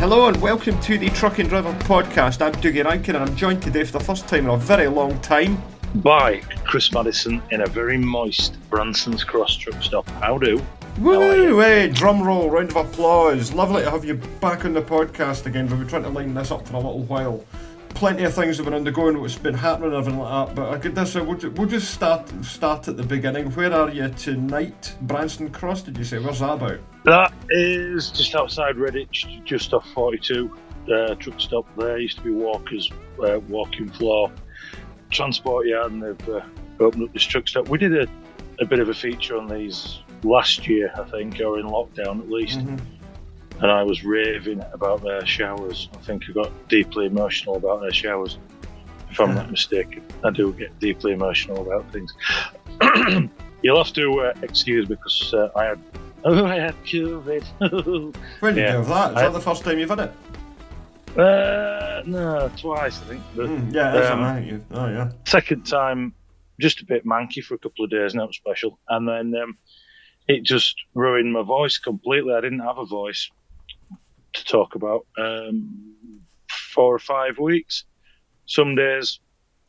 Hello and welcome to the Truck and Driver podcast. I'm Dougie Rankine and I'm joined today for the first time in a very long time by Chris Maddison in a very moist Branson's Cross truck stop. How do? Woo! Hey, drum roll, round of applause. Lovely to have you back on the podcast again. We've been trying to line this up for a little while. Plenty of things have been undergoing, what's been happening, everything like that. But I could this, we'll, we'll just start start at the beginning. Where are you tonight? Branston Cross, did you say? Where's that about? That is just outside Redditch, just off 42. Uh, truck stop there used to be Walker's uh, walking floor transport yard, and they've uh, opened up this truck stop. We did a, a bit of a feature on these last year, I think, or in lockdown at least. Mm-hmm. And I was raving about their showers. I think I got deeply emotional about their showers. If I'm not mistaken, I do get deeply emotional about things. You'll have to uh, excuse me because uh, I had Oh, I had COVID. when did yeah. you have that? Is I, that the first time you've had it? Uh, no, twice I think. But, mm, yeah, that's um, right. Oh yeah. Second time, just a bit manky for a couple of days, not special, and then um, it just ruined my voice completely. I didn't have a voice to talk about um, four or five weeks. Some days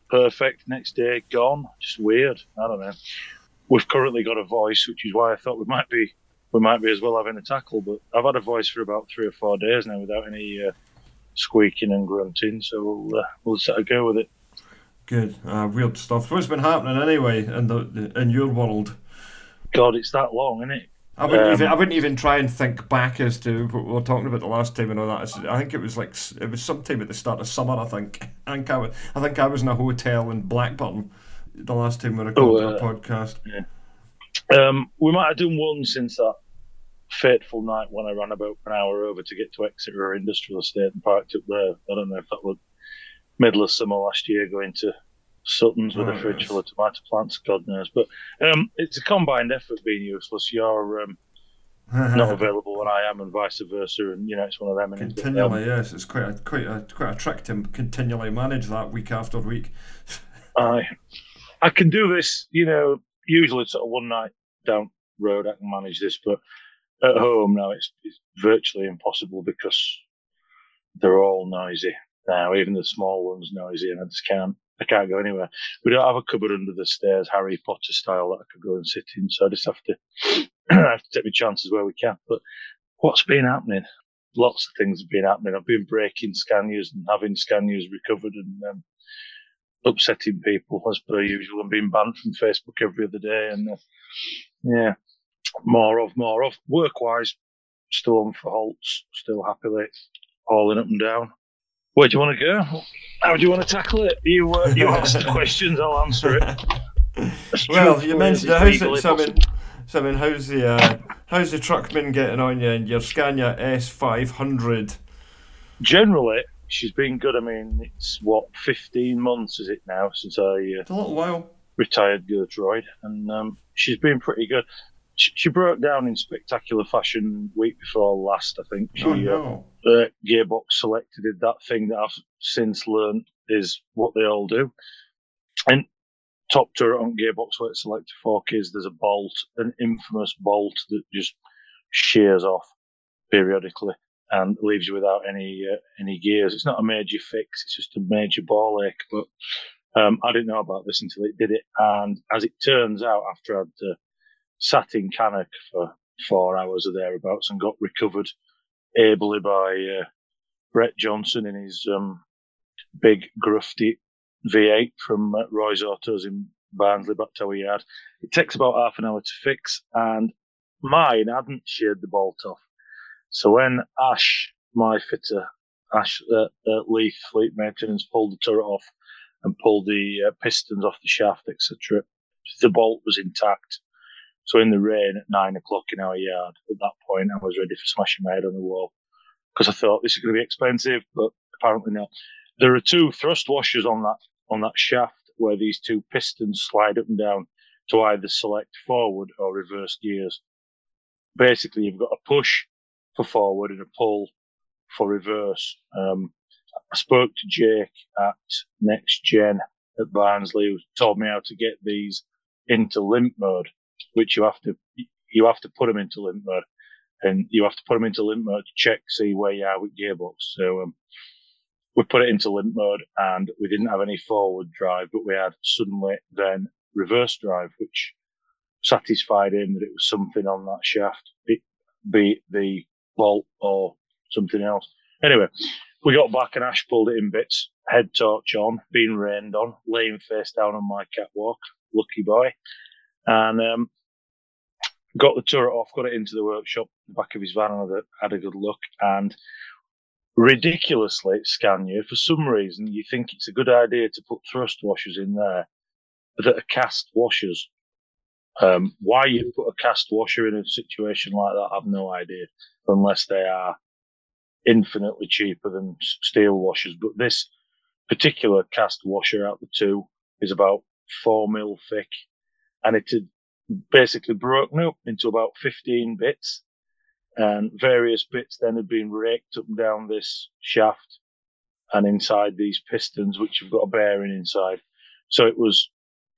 perfect, next day gone. Just weird. I don't know. We've currently got a voice, which is why I thought we might be we might be as well having a tackle. But I've had a voice for about three or four days now without any uh, squeaking and grunting, so we'll uh, we'll set a go with it. Good, uh, weird stuff. What's been happening anyway in the in your world? God, it's that long, isn't it? I wouldn't um, even I wouldn't even try and think back as to what we were talking about the last time and all that. I think it was like it was sometime at the start of summer. I think. I think I, was, I think I was in a hotel in Blackburn the last time we recorded oh, uh, a podcast. Yeah. Um, we might have done one since that fateful night when I ran about an hour over to get to Exeter Industrial Estate and parked up there. I don't know if that was middle of summer last year, going to Sutton's with oh, a fridge yes. full of tomato plants, God knows. But um, it's a combined effort being useless. You're um, not available when I am, and vice versa. And you know, it's one of them. Continually, um, yes, it's quite a, quite a quite a trick to continually manage that week after week. I I can do this, you know, usually sort of one night down road I can manage this, but at home now it's, it's virtually impossible because they're all noisy now. Even the small ones noisy, and I just can't. I can't go anywhere. We don't have a cupboard under the stairs, Harry Potter style, that I could go and sit in. So I just have to, have to take my chances where we can. But what's been happening? Lots of things have been happening. I've been breaking Scanias and having Scanias recovered and um, upsetting people as per usual and being banned from Facebook every other day. And uh, yeah, more of, more of. Work wise, still on for Holts, still happily hauling up and down. Where do you want to go? How do you want to tackle it? You uh, you ask the questions, I'll answer it. well, you mentioned how's it, Simon, Simon, how's the uh, how's the truckman getting on you and your Scania S five hundred? Generally, she's been good. I mean, it's what fifteen months is it now since I uh, it's a little while retired Gertrude, and um, she's been pretty good. She, she, broke down in spectacular fashion week before last. I think she oh, no. uh, uh, gearbox selected did that thing that I've since learned is what they all do. And top turret on gearbox select fork is there's a bolt, an infamous bolt that just shears off periodically and leaves you without any uh, any gears. It's not a major fix; it's just a major ball ache. But um, I didn't know about this until it did it, and as it turns out, after I'd uh, sat in Cannock for four hours or thereabouts and got recovered ably by uh, Brett Johnson in his um, big grufty V8 from uh, Roy's Autos in Barnsley, Tower Yard. It takes about half an hour to fix, and mine hadn't sheared the bolt off. So when Ash, my fitter, Ash uh, uh, Leith Fleet Maintenance, pulled the turret off and pulled the uh, pistons off the shaft, etc., the bolt was intact. So in the rain at nine o'clock in our yard, at that point, I was ready for smashing my head on the wall because I thought this is going to be expensive, but apparently not. There are two thrust washers on that on that shaft where these two pistons slide up and down to either select forward or reverse gears. Basically, you've got a push for forward and a pull for reverse. Um, I spoke to Jake at Next Gen at Barnsley, who told me how to get these into limp mode, which you have to you have to put them into limp mode. and you have to put them into limp mode to check, see where you are with gearbox. So um, we put it into limp mode, and we didn't have any forward drive, but we had suddenly then reverse drive, which satisfied him that it was something on that shaft, be, be it the bolt or something else. Anyway, we got back and Ash pulled it in bits, head torch on, being rained on, laying face down on my catwalk, lucky boy, and um, got the turret off, got it into the workshop, the back of his van, and had a, good look, and ridiculously, Scania, for some reason, you think it's a good idea to put thrust washers in there that are cast washers. Um, why you put a cast washer in a situation like that, I've no idea, unless they are infinitely cheaper than steel washers. But this particular cast washer out the two is about four mil thick, and it had basically broken up into about 15 bits, and various bits then had been raked up and down this shaft and inside these pistons, which have got a bearing inside. So it was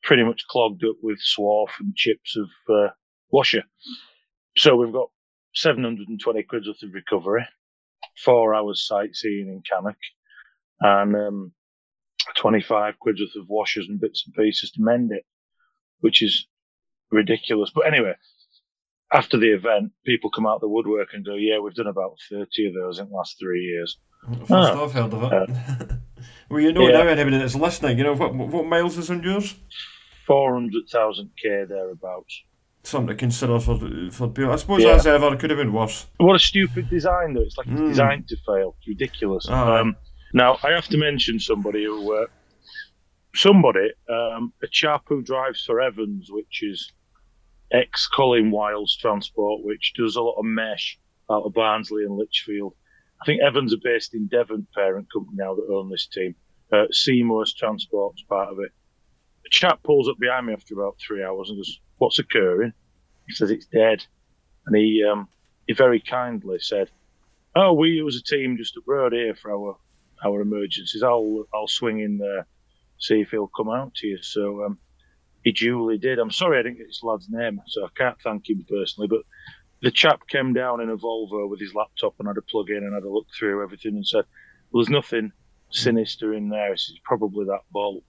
pretty much clogged up with swarf and chips of uh, washer. So we've got 720 quid worth of recovery, four hours sightseeing in Cannock, and um, 25 quid worth of washers and bits and pieces to mend it, which is ridiculous. But anyway, after the event, people come out the woodwork and go, "Yeah, we've done about 30 of those in the last three years." First oh. I've heard of it. Uh, well, you know yeah. now, anybody that's listening, you know what what miles is on yours? Four hundred thousand k thereabouts. Something to consider for for people. I suppose yeah. as ever, it could have been worse. What a stupid design, though. It's like mm. designed to fail. It's ridiculous. Um, now I have to mention somebody who, uh, somebody, um, a chap who drives for Evans, which is ex Colin Wiles Transport, which does a lot of mesh out of Barnsley and Lichfield. I think Evans are based in Devon, parent company now that own this team. Uh, Seymour's Transport's part of it. A chap pulls up behind me after about three hours and goes, "What's occurring?" He says it's dead, and he um, he very kindly said, "Oh, we use a team just up road here for our our emergencies. I'll I'll swing in there, see if he'll come out to you." So um, he duly did. I'm sorry I didn't get this lad's name, so I can't thank him personally. But the chap came down in a Volvo with his laptop and had a plug in and had a look through everything and said, "Well, there's nothing sinister in there. It's probably that bolt."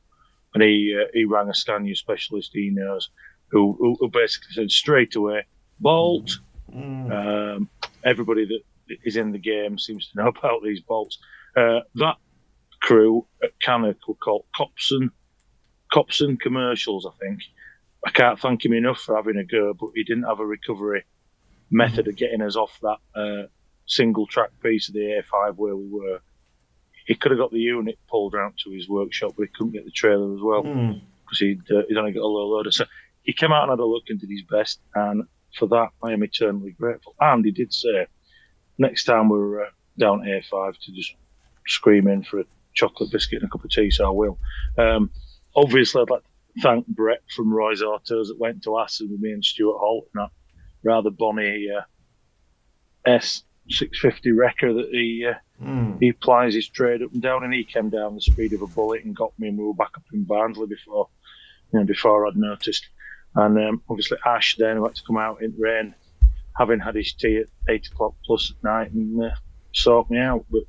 And he uh, he rang a Scania specialist he knows, who, who, who basically said straight away, "Bolt." Mm. Um, everybody that is in the game seems to know about these bolts. Uh, that crew at Cannock were called Copson Copson commercials, I think. I can't thank him enough for having a go, but he didn't have a recovery method of getting us off that uh, single track piece of the A5 where we were. He could have got the unit pulled around to his workshop, but he couldn't get the trailer as well because hmm. mm. he'd, uh, he'd only got a low loader. So he came out and had a look and did his best, and for that I am eternally grateful. And he did say next time we're uh, down A5 to just scream in for a chocolate biscuit and a cup of tea, so I will. Um, obviously, I'd like to thank Brett from Roy's Autos that went to Assen with me and Stuart Holt and that rather bonny uh, S650 wrecker that he uh, mm. he plies his trade up and down, and he came down the speed of a bullet and got me, and we were back up in Barnsley before you know before I'd noticed. And um, obviously Ash then had to come out in rain, having had his tea at eight o'clock plus at night and uh, sort me out. But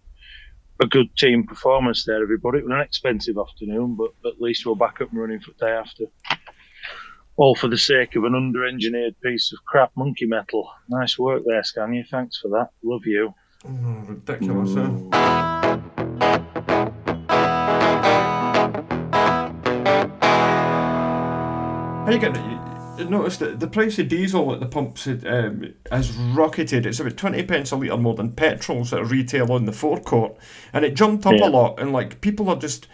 a good team performance there, everybody. It was an expensive afternoon, but at least we're back up and running for the day after. All for the sake of an under engineered piece of crap monkey metal. Nice work there, Scania. Thanks for that. Love you. Oh, ridiculous, mm. How you getting it? Noticed that the price of diesel at the pumps um, has rocketed. It's about 20 pence a litre more than petrol at retail on the forecourt. And it jumped up yeah. a lot. And like people are just.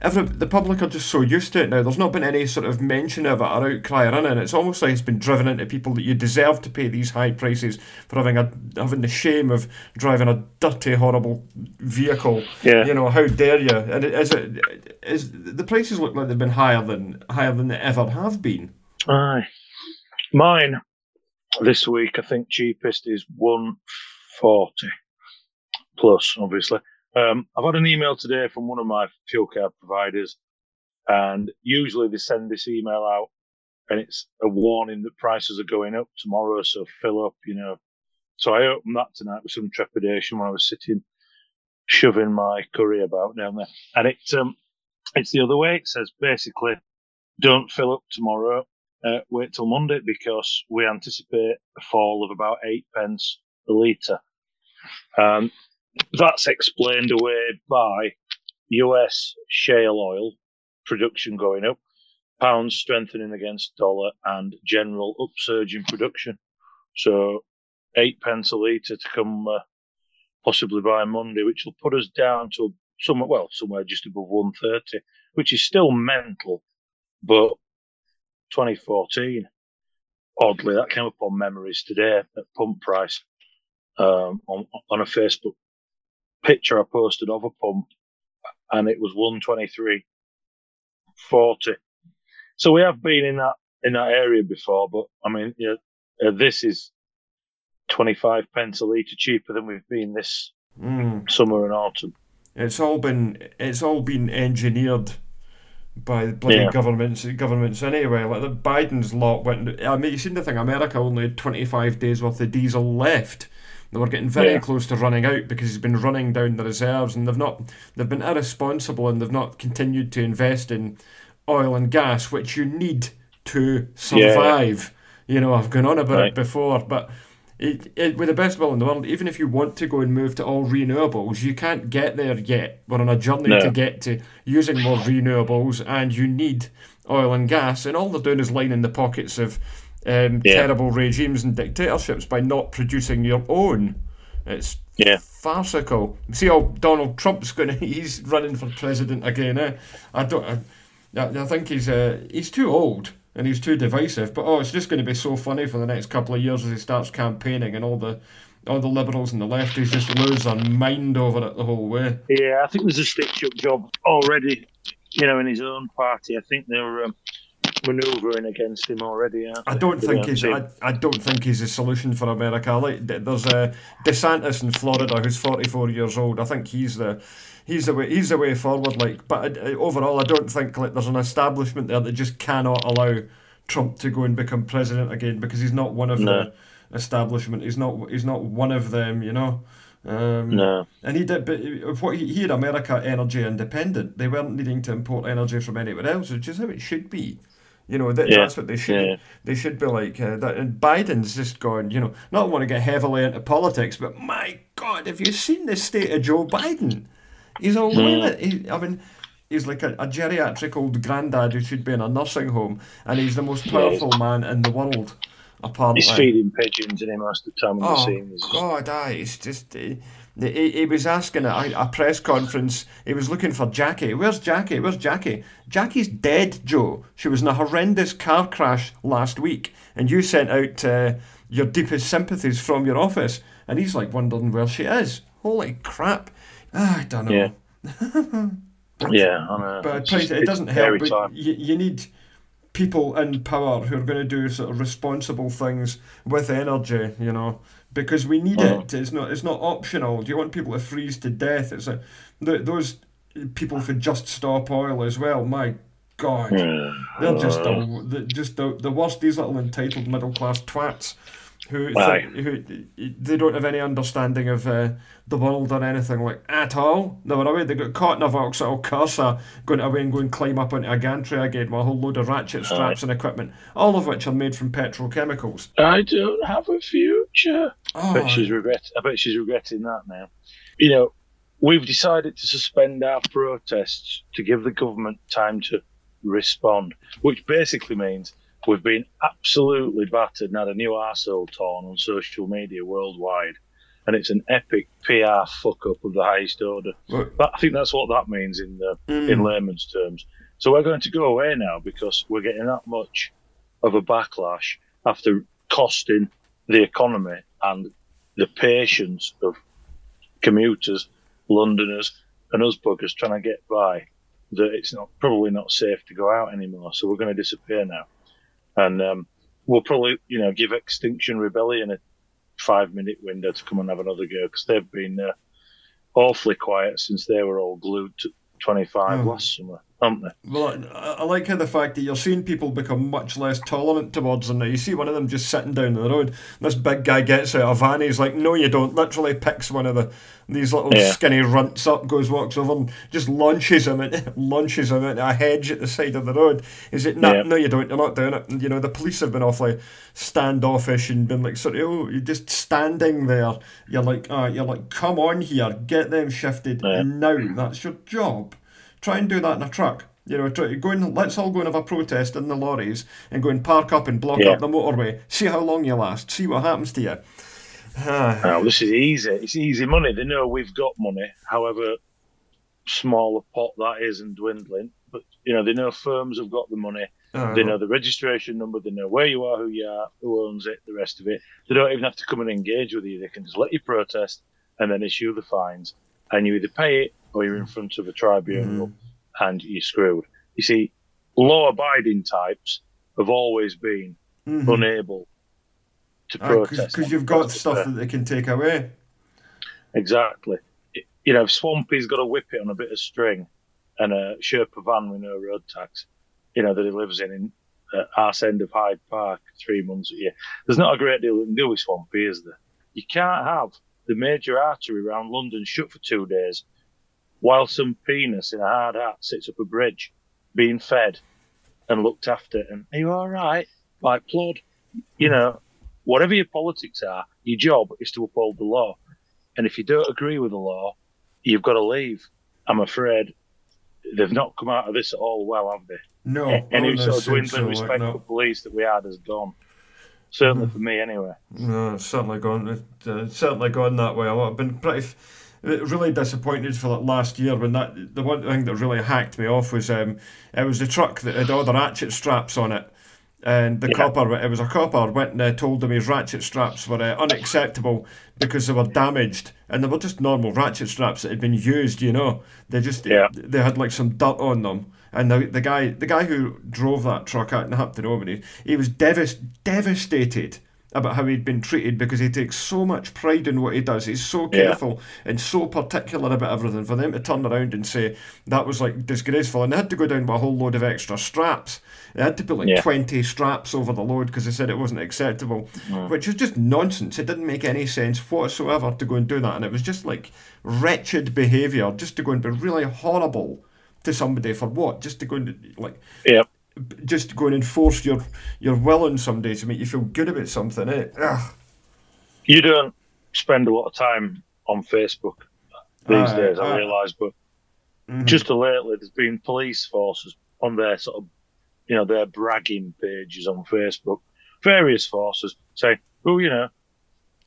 Every, the public are just so used to it now. There's not been any sort of mention of it or outcry or anything. It's almost like it's been driven into people that you deserve to pay these high prices for having a having the shame of driving a dirty, horrible vehicle. Yeah. You know, how dare you? And is it is the prices look like they've been higher than higher than they ever have been. Aye. Mine this week, I think cheapest is 140 plus, obviously. Um, I've had an email today from one of my fuel card providers, and usually they send this email out and it's a warning that prices are going up tomorrow. So fill up, you know, so I opened that tonight with some trepidation when I was sitting shoving my curry about down there, and it um, it's the other way. It says basically, don't fill up tomorrow. Uh, wait till Monday because we anticipate a fall of about eight pence a litre. Um, that's explained away by US shale oil production going up, pounds strengthening against dollar, and general upsurge in production. So, eight pence a litre to come uh, possibly by Monday, which will put us down to somewhere, well, somewhere just above 130, which is still mental, but 2014, oddly, that came up on memories today at pump price um, on, on a Facebook picture I posted of a pump, and it was 123 40. So we have been in that in that area before, but I mean, yeah, uh, this is 25 pence a litre cheaper than we've been this Mm. summer and autumn. It's all been it's all been engineered by the bloody Yeah. governments governments anyway. Like the Biden's lot went. I mean, you seen the thing? America only had twenty five days worth of diesel left. They were getting very Yeah. close to running out because he's been running down the reserves, and they've not. They've been irresponsible, and they've not continued to invest in oil and gas, which you need to survive. You know, I've gone on about it before, but it, it, with the best will in the world, even if you want to go and move to all renewables, you can't get there yet. We're on a journey No. to get to using more renewables, and you need oil and gas. And all they're doing is lining the pockets of um, Yeah. terrible regimes and dictatorships by not producing your own. It's Yeah. farcical. See how Donald Trump's going to, he's running for president again. Eh? I don't. I, I think he's uh, he's too old and he's too divisive. But oh, it's just going to be so funny for the next couple of years as he starts campaigning and all the all the liberals and the lefties just lose their mind over it the whole way. Yeah, I think there's a stitch-up job already. You know, in his own party, I think they're um, manoeuvring against him already. I don't think he's. I, I don't think he's a solution for America. Like there's a DeSantis in Florida who's 44 years old. I think he's the. He's the way. He's the way forward. Like, but uh, overall, I don't think like there's an establishment there that just cannot allow Trump to go and become president again because he's not one of No. the establishment. He's not. He's not one of them. You know. Um, No. And he did, but what he, he had America energy independent. They weren't needing to import energy from anywhere else, which is how it should be. You know, that, Yeah, that's what they should. yeah. They should be like uh, that. And Biden's just gone. You know, not want to get heavily into politics, but my God, have you seen the state of Joe Biden? He's all Hmm. with. He, I mean. He's like a, a geriatric old granddad who should be in a nursing home, and he's the most powerful man in the world, apparently. He's feeding pigeons him most of the time Oh. He's just- God, it's just uh, he, he was asking at a, a press conference. He was looking for Jackie. Where's Jackie? Where's Jackie? Jackie's dead, Joe. She was in a horrendous car crash last week, and you sent out uh, your deepest sympathies from your office. And he's like wondering where she is. Holy crap! Ah, I don't know. Yeah. yeah, know. But I It's just- it doesn't help. But you, you need people in power who are going to do sort of responsible things with energy, you know, because we need Uh-huh. it. It's not. It's not optional. Do you want people to freeze to death? It's a, th those people who just stop oil as well. My God, they're just Uh, the, the just the, the worst. These little entitled middle class twats. Who, Aye. who they don't have any understanding of uh, the world or anything like at all. They were away. They got caught in a Vauxhall Corsa, going away and going climb up onto a gantry again with a whole load of ratchet straps and equipment, all of which are made from petrochemicals. I don't have a future. I Oh, bet she's regret. I bet she's regretting that now. You know, we've decided to suspend our protests to give the government time to respond, which basically means we've been absolutely battered and had a new arsehole torn on social media worldwide, and it's an epic PR fuck up of the highest order. Well- But I think that's what that means in the Mm. in layman's terms. So we're going to go away now because we're getting that much of a backlash after costing the economy and the patience of commuters, Londoners, and us buggers trying to get by that it's not probably not safe to go out anymore. So we're going to disappear now, and um, we'll probably you know give Extinction Rebellion a five minute window to come and have another go because they've been uh, awfully quiet since they were all glued to 25 Oh. last summer. Aren't they? Well, I, I like how the fact that you're seeing people become much less tolerant towards them now. You see one of them just sitting down in the road, this big guy gets out of van, he's like, no, you don't. Literally picks one of the these little Yeah. skinny runts up, goes, walks over, and just launches him, into, launches him into a hedge at the side of the road. Is it, no, Yeah. no, you don't, you're not doing it. And, you know, the police have been awfully standoffish and been like, sort of, oh, you're just standing there. You're like, uh, you're like, come on here, get them shifted Yeah. now. That's your job. Try and do that in a truck. You know, try, go and let's all go and have a protest in the lorries and go and park up and block Yeah. up the motorway. See how long you last. See what happens to you. Now, this is easy. It's easy money. They know we've got money, however small a pot that is and dwindling. But, you know, they know firms have got the money. They uh-huh. know the registration number. They know where you are, who you are, who owns it, the rest of it. They don't even have to come and engage with you. They can just let you protest and then issue the fines. And you either pay it or you're in front of a tribunal and you're screwed. You see, law abiding types have always been mhm. unable to protest. Because you've got stuff that they can take away. Exactly. You know, if Swampy's got a whippet on a bit of string and a Sherpa van with no road tax, you know, that he lives in in uh, arse end of Hyde Park three months a year, there's not a great deal we can do with Swampy, is there? You can't have the major artery around London shut for two days while some penis in a hard hat sits up a bridge being fed and looked after. And are you all right? Like, plod. You know, whatever your politics are, your job is to uphold the law. And if you don't agree with the law, you've got to leave. I'm afraid they've not come out of this at all well, have they? No. Any sort of dwindling so, respect like, for police that we had has gone. Certainly for me, anyway. No, it's certainly gone. It's uh, certainly gone that way. I've been pretty, f- really disappointed for that last year when that the one thing that really hacked me off was um, it was the truck that had all the ratchet straps on it, and the Yeah. copper. It was a copper went and uh, told him his ratchet straps were uh, unacceptable because they were damaged, and they were just normal ratchet straps that had been used. You know, they just Yeah. they had like some dirt on them. And the, the guy the guy who drove that truck out in Hampton Omni, he was devas- devastated about how he'd been treated because he takes so much pride in what he does. He's so Yeah. careful and so particular about everything. For them to turn around and say that was like disgraceful, and they had to go down with a whole load of extra straps. They had to put like Yeah. 20 straps over the load because they said it wasn't acceptable, Mm. which is just nonsense. It didn't make any sense whatsoever to go and do that, and it was just like wretched behaviour just to go and be really horrible to somebody for what? Just to go and like Yep. Just go and enforce your your will on somebody to make you feel good about something. Eh? Ugh. You don't spend a lot of time on Facebook these Aye, days, I realise, but Mhm. just lately there's been police forces on their sort of, you know, their bragging pages on Facebook, various forces saying, oh, you know,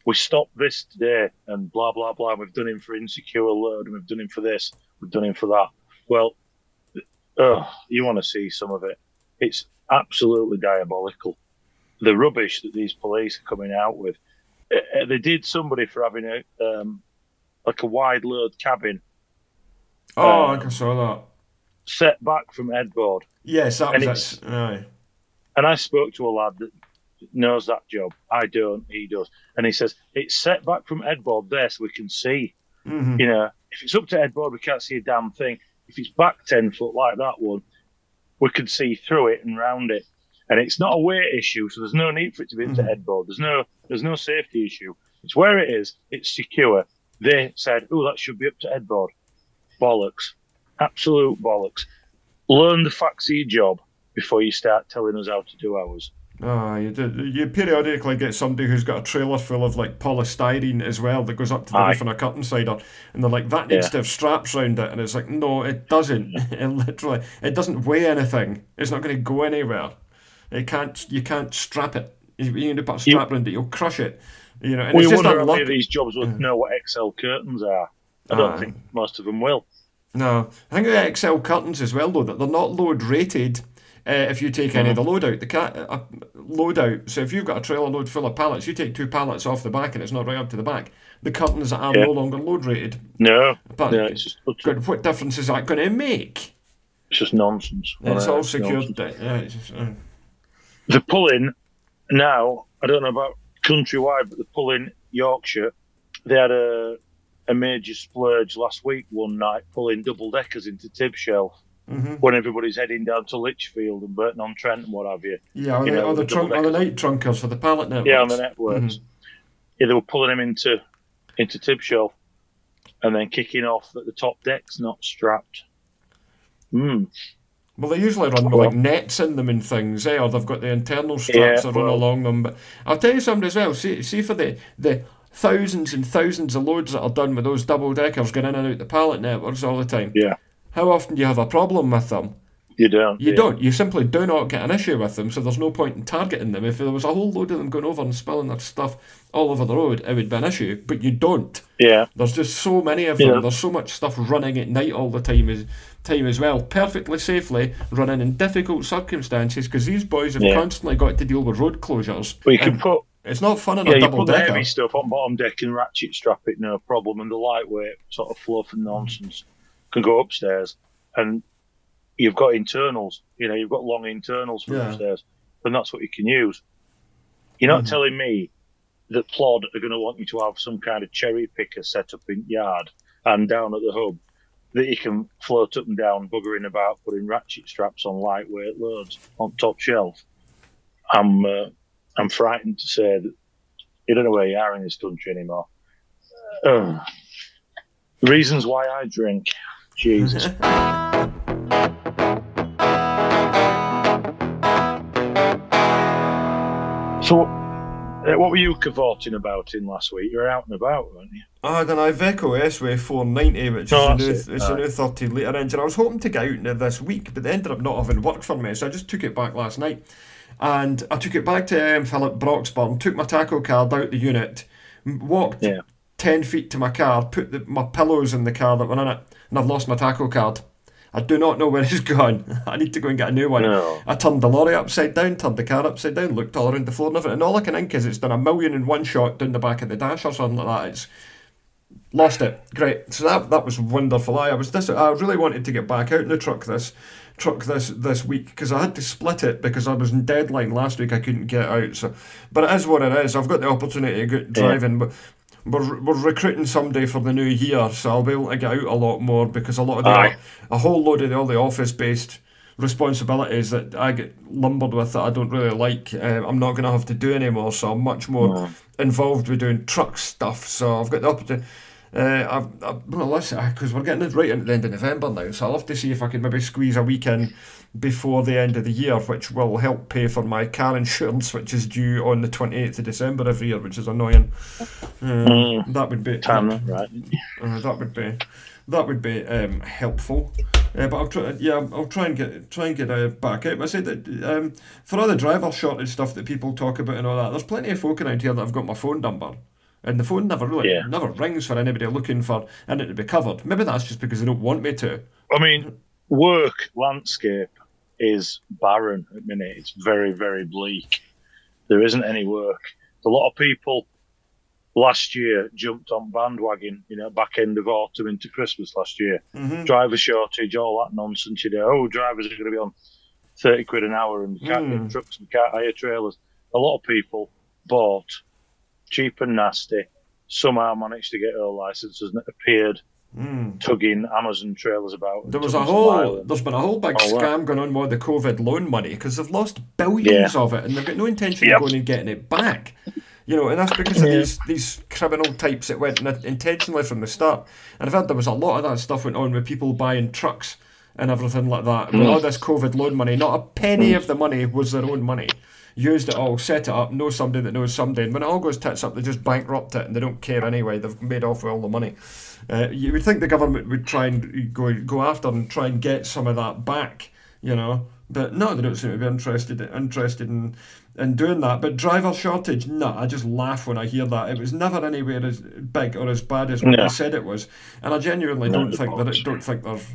we stopped this today and blah, blah, blah. And we've done him for insecure load and we've done him for this, we've done him for that. Well, oh, you want to see some of it. It's absolutely diabolical. The rubbish that these police are coming out with. Uh, uh, They did somebody for having a um, like a wide load cabin oh, um, I think I saw that. set back from headboard. Yes, that and was it. Aye. And I spoke to a lad that knows that job. I don't, he does. And he says, it's set back from headboard there so we can see. Mhm. You know, if it's up to headboard, we can't see a damn thing. If it's back 10 foot like that one, we can see through it and round it. And it's not a weight issue, so there's no need for it to be up to Mhm. headboard. There's no there's no safety issue. It's where it is, it's secure. They said, oh, that should be up to headboard. Bollocks. Absolute bollocks. Learn the facts of your job before you start telling us how to do ours. Ah, you do. You periodically get somebody who's got a trailer full of like polystyrene as well that goes up to the Aye. roof on a curtain sider, and they're like, "That needs Yeah. to have straps round it," and it's like, "No, it doesn't. it literally, it doesn't weigh anything. It's not going to go anywhere. It can't. You can't strap it. You you need to put a You- strap around it. You'll crush it. You know, and we it's wonder how many of these jobs Mm. know what XL curtains are. I don't Aye. think most of them will. No, I think the XL curtains as well, though, that they're not load rated. Uh, if you take any of the load out, the ca- uh, load out. So if you've got a trailer load full of pallets, you take two pallets off the back and it's not right up to the back. The curtains are Yeah. no longer load rated. No, But no, it's just God, what difference is that going to make? it's just nonsense. It's Uh, all secured. Yeah, it's just, uh, The pulling now, I don't know about countrywide, but the pulling Yorkshire, they had a a major splurge last week one night pulling double deckers into Tibshelf. Mm-hmm. when everybody's heading down to Lichfield and Burton on Trent and what have you. Yeah, You the, know, the, the trunk, or the night trunkers for the pallet networks. Yeah, on the networks. Mm-hmm. Yeah, they were pulling him into into Tibshelf and then kicking off that the top deck's not strapped. Hmm. Well, they usually run with Well- like nets in them and things, eh? Or they've got the internal straps Yeah, that run well- along them. But I'll tell you something as well. See, see for the the thousands and thousands of loads that are done with those double deckers going in and out the pallet networks all the time. Yeah, How often do you have a problem with them? you don't. You yeah. don't. You simply do not get an issue with them, so there's no point in targeting them. If there was a whole load of them going over and spilling their stuff all over the road, it would be an issue. But you don't. Yeah, There's just so many of them. Yeah. There's so much stuff running at night all the time as time as well, perfectly safely running in difficult circumstances because these boys have Yeah. constantly got to deal with road closures. well, you can put it's not fun on yeah, a you double put the decker. heavy stuff on bottom deck and ratchet strap it, no problem, and the lightweight sort of fluff and nonsense can go upstairs, and you've got internals. You know, you've got long internals for Yeah. upstairs, and that's what you can use. You're not Mhm. telling me that Plod are going to want you to have some kind of cherry picker set up in yard and down at the hub that you can float up and down, buggering about, putting ratchet straps on lightweight loads on top shelf. I'm uh, I'm frightened to say that you don't know where you are in this country anymore. Ugh. reasons why I drink, Jesus. so, uh, what were you cavorting about in last week? You were out and about, weren't you? I had an Iveco S-Way 490, which is Oh, a new, it. it's a new 30 litre engine. I was hoping to get out in it this week, but they ended up not having work for me, so I just took it back last night. And I took it back to um, Philip Broxburn, took my tacho card out the unit, walked Yeah. 10 feet to my car, put the, my pillows in the car that were in it, and I've lost my tacho card. I do not know where it's gone. I need to go and get a new one. No. I turned the lorry upside down, turned the car upside down, looked all around the floor and everything. And all I can think is it's done a million in one shot down the back of the dash or something like that. It's lost it. Great. So that that was wonderful. I, I was this. I really wanted to get back out in the truck this truck this this week because I had to split it because I was in deadline last week. I couldn't get out. So, but it is what it is. I've got the opportunity to get driving, but. We're, we're recruiting somebody for the new year, so I'll be able to get out a lot more because a lot of the, Aye. a whole load of the, all the office based responsibilities that I get lumbered with that I don't really like, uh, I'm not going to have to do anymore. So I'm much more No. involved with doing truck stuff. So I've got the opportunity. Uh, I've, I've, well, listen, because we're getting it right into the end of November now, so I'll have to see if I can maybe squeeze a week in before the end of the year, which will help pay for my car insurance, which is due on the 28th of December every year, which is annoying. Mm. That would be Time that right. uh, that would be that would be um, helpful. Uh, but I'll try. Yeah, I'll try and get try and get uh, back out. But I said that um, for all the driver shortage stuff that people talk about and all that, there's plenty of folk around here that have got my phone number. And the phone never really Yeah. never rings for anybody looking for and it to be covered. Maybe that's just because they don't want me to. I mean, work landscape is barren at the minute. It's very, very bleak. There isn't any work. A lot of people last year jumped on bandwagon, you know, back end of autumn into Christmas last year. Mm-hmm. Driver shortage, all that nonsense. You know, oh, drivers are going to be on 30 quid an hour and can't Mm. get trucks, and can't hire trailers. A lot of people bought cheap and nasty, somehow managed to get their licenses and it appeared Mm. tugging Amazon trailers about. There was a whole, there's been a whole big Oh, scam going on with the COVID loan money because they've lost billions of it and they've got no intention Yep. of going and getting it back. You know, and that's because of Yeah. these these criminal types that went intentionally from the start. And I've heard there was a lot of that stuff went on with people buying trucks and everything like that. With Mm. all this COVID loan money, not a penny of the money was their own money. Used it all, set it up, know somebody that knows somebody, and when it all goes tits up, they just bankrupt it and they don't care anyway. They've made off with all the money. Uh, you would think the government would try and go go after and try and get some of that back, you know. But no, they don't seem to be interested interested in in doing that. But driver shortage, no, I just laugh when I hear that. It was never anywhere as big or as bad as what No. they said it was, and I genuinely No, don't think that it, don't think there's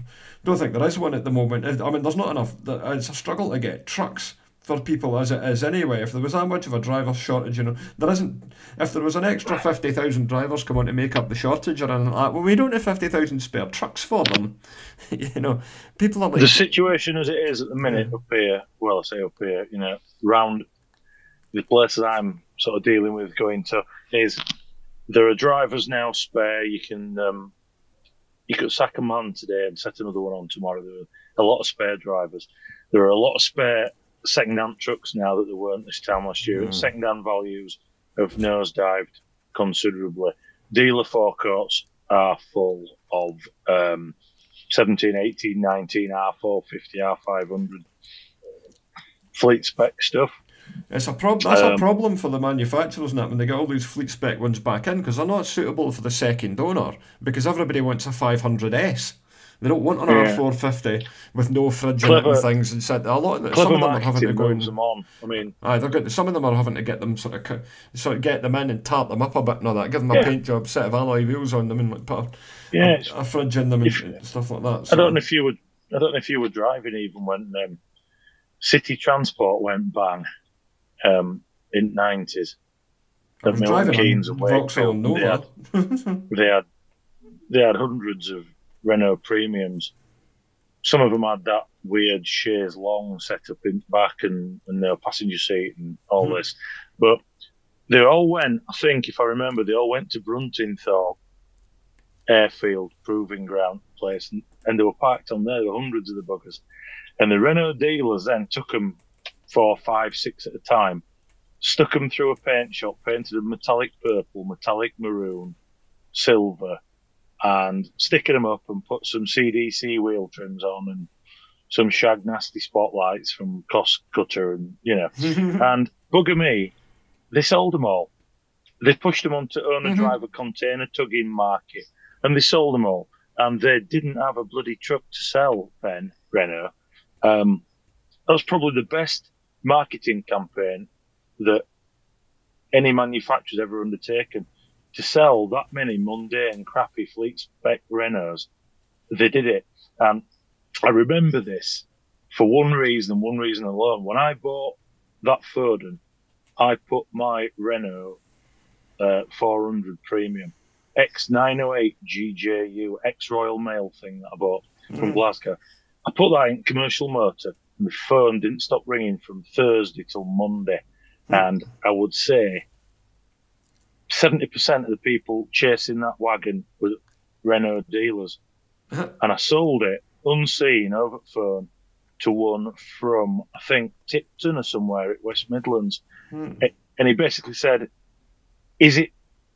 don't think there is one at the moment. I mean, there's not enough. It's a struggle to get trucks for people as it is anyway. If there was that much of a driver shortage, you know, there isn't. If there was an extra fifty thousand drivers come on to make up the shortage or anything like that, well, we don't have fifty thousand spare trucks for them. you know, people are like, the situation as it is at the minute up here, well, I say up here, you know, round the places I'm sort of dealing with going to, is there are drivers now spare. You can um, you could sack a man today and set another one on tomorrow. There- are a lot of spare drivers. There are a lot of spare second-hand trucks now that there weren't this time last year. Mm. Second-hand values have nosedived considerably. Dealer forecourts are full of um, 17, 18, 19, R450, R500 fleet spec stuff. It's a prob- That's a Um, problem for the manufacturers, isn't it, when they get all these fleet spec ones back in because they're not suitable for the second owner because everybody wants a 500S. They don't want an Yeah. R450 with no fridge Clever- and things. And said a lot of some of them are having to go and them on. I mean, Aye, they're good. Some of them are having to get them sort of, sort of get them in and tart them up a bit and all that. Give them a Yeah. paint job, set of alloy wheels on them, and like put a, yeah, a, a fridge in them and If- stuff like that. I don't know if you were. I don't know if you were driving even when um, city transport went bang um, in nineties. Was driving Keynes and Wakefield. They had, they had they had hundreds of Renault premiums. Some of them had that weird chaise long setup in back and, and no passenger seat and all Hmm. this, but they all went. I think if I remember, they all went to Bruntingthorpe airfield proving ground place, and, and they were parked on there. There hundreds of the buggers, and the Renault dealers then took them four, five, six at a time, stuck them through a paint shop, painted them metallic purple, metallic maroon, silver, and sticking them up and put some CDC wheel trims on and some shag nasty spotlights from Cost Cutter and you know and bugger me, they sold them all. They pushed them onto owner Mhm. driver container tugging market, and they sold them all. And they didn't have a bloody truck to sell then, Renault. Um, that was probably the best marketing campaign that any manufacturer's ever undertaken. To sell that many mundane, crappy fleet spec Renaults, they did it. And I remember this for one reason and one reason alone. When I bought that Foden, I put my Renault uh, 400 Premium X908 GJU X Royal Mail thing that I bought from Mm. Glasgow. I put that in commercial motor, and the phone didn't stop ringing from Thursday till Monday. Hmm. And I would say 70% of the people chasing that wagon were Renault dealers. and I sold it unseen over the phone to one from, I think, Tipton or somewhere at West Midlands. Hmm. And he basically said, Is it,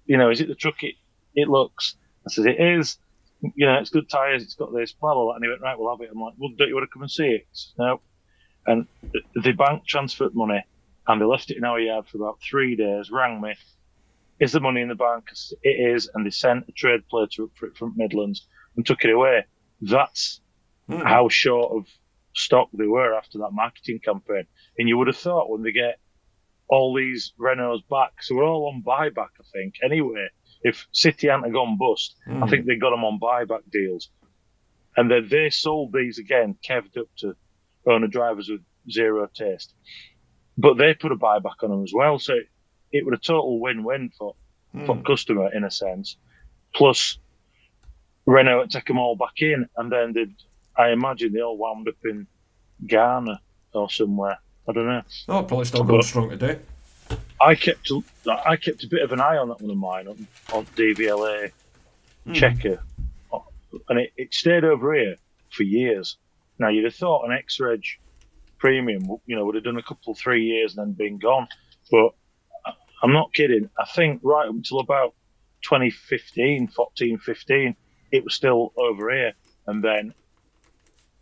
you know, is it the truck it, it looks? I said, It is. You know, it's good tyres, it's got this, blah, blah, blah. And he went, Right, we'll have it. I'm like, Well, don't you want to come and see it? Said, No. And th- the bank transferred money and they left it in our yard for about three days, rang me. Is the money in the bank? It is. And they sent a trade player up for it from Midlands and took it away. That's Hmm. how short of stock they were after that marketing campaign. And you would have thought when they get all these Renaults back, so we're all on buyback, I think. Anyway, if City hadn't gone bust, I Mm. think they got them on buyback deals. And then they sold these again, keved up to owner drivers with zero taste. But they put a buyback on them as well. So it, was a total win win for, for Hmm. customer in a sense. Plus, Renault would take them all back in, and then they'd, I imagine they all wound up in Ghana or somewhere. I don't know. Oh, probably still going strong today. I kept a, I kept a bit of an eye on that one of mine on, on DVLA Hmm. checker, and it, it stayed over here for years. Now you'd have thought an X-Reg premium, you know, would have done a couple three years and then been gone, but I'm not kidding. I think right up until about 2015, 14, 15, it was still over here, and then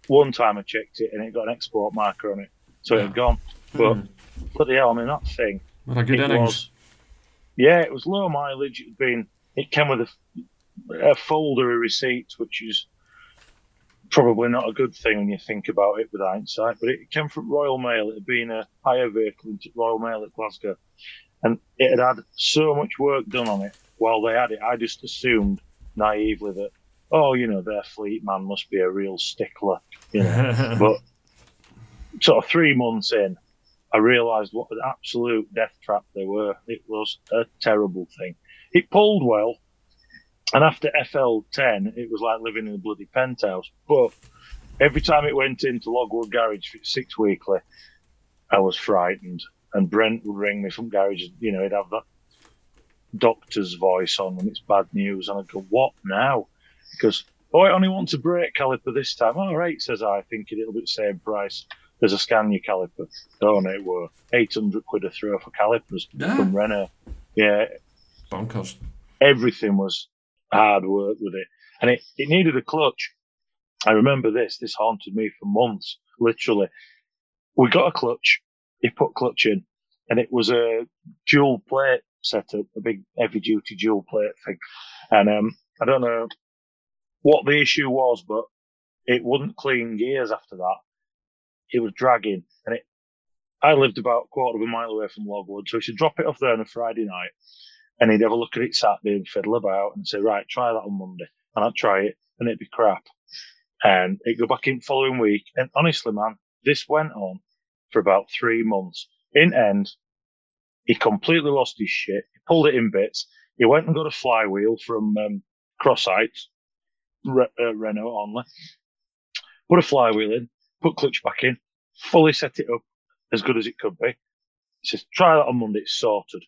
one time I checked it and it got an export marker on it, so it had gone. But Hmm. bloody hell, I mean that thing What a good it innings. was. Yeah, it was low mileage. It had been. It came with a, a folder of receipts, which is probably not a good thing when you think about it with hindsight. But it came from Royal Mail. It had been a hire vehicle into Royal Mail at Glasgow, and it had had so much work done on it. While they had it, I just assumed naively that, oh, you know, their fleet man must be a real stickler, you know. but sort of three months in, I realised what an absolute death trap they were. It was a terrible thing. It pulled well, and after FL10, it was like living in a bloody penthouse. But every time it went into Logwood Garage for six weekly, I was frightened. And Brent would ring me from garage. You know, he'd have that doctor's voice on when it's bad news, and I'd go, "What now?" Because Oh, I only want a brake caliper this time. All right, says I, thinking it'll be the same price as a Scania caliper. Oh, no, it were 800 quid a throw for calipers Yeah. from Renault. Yeah, Bonkers. everything was hard work with it. And it, it needed a clutch. I remember this. This haunted me for months, literally. We got a clutch. He put clutch in, and it was a dual plate setup, a big heavy duty dual plate thing. And um, I don't know what the issue was, but it wouldn't clean gears after that. It was dragging, and it. I lived about a quarter of a mile away from Logwood, so I should drop it off there on a Friday night and he'd have a look at it Saturday and fiddle about and say, right, try that on Monday. And I'd try it and it'd be crap. And it'd go back in following week. And honestly, man, this went on for about three months. In end, he completely lost his shit. He pulled it in bits. He went and got a flywheel from um, Crossite, Re- uh, Renault only. Put a flywheel in, put clutch back in, fully set it up as good as it could be. He says, try that on Monday, it's sorted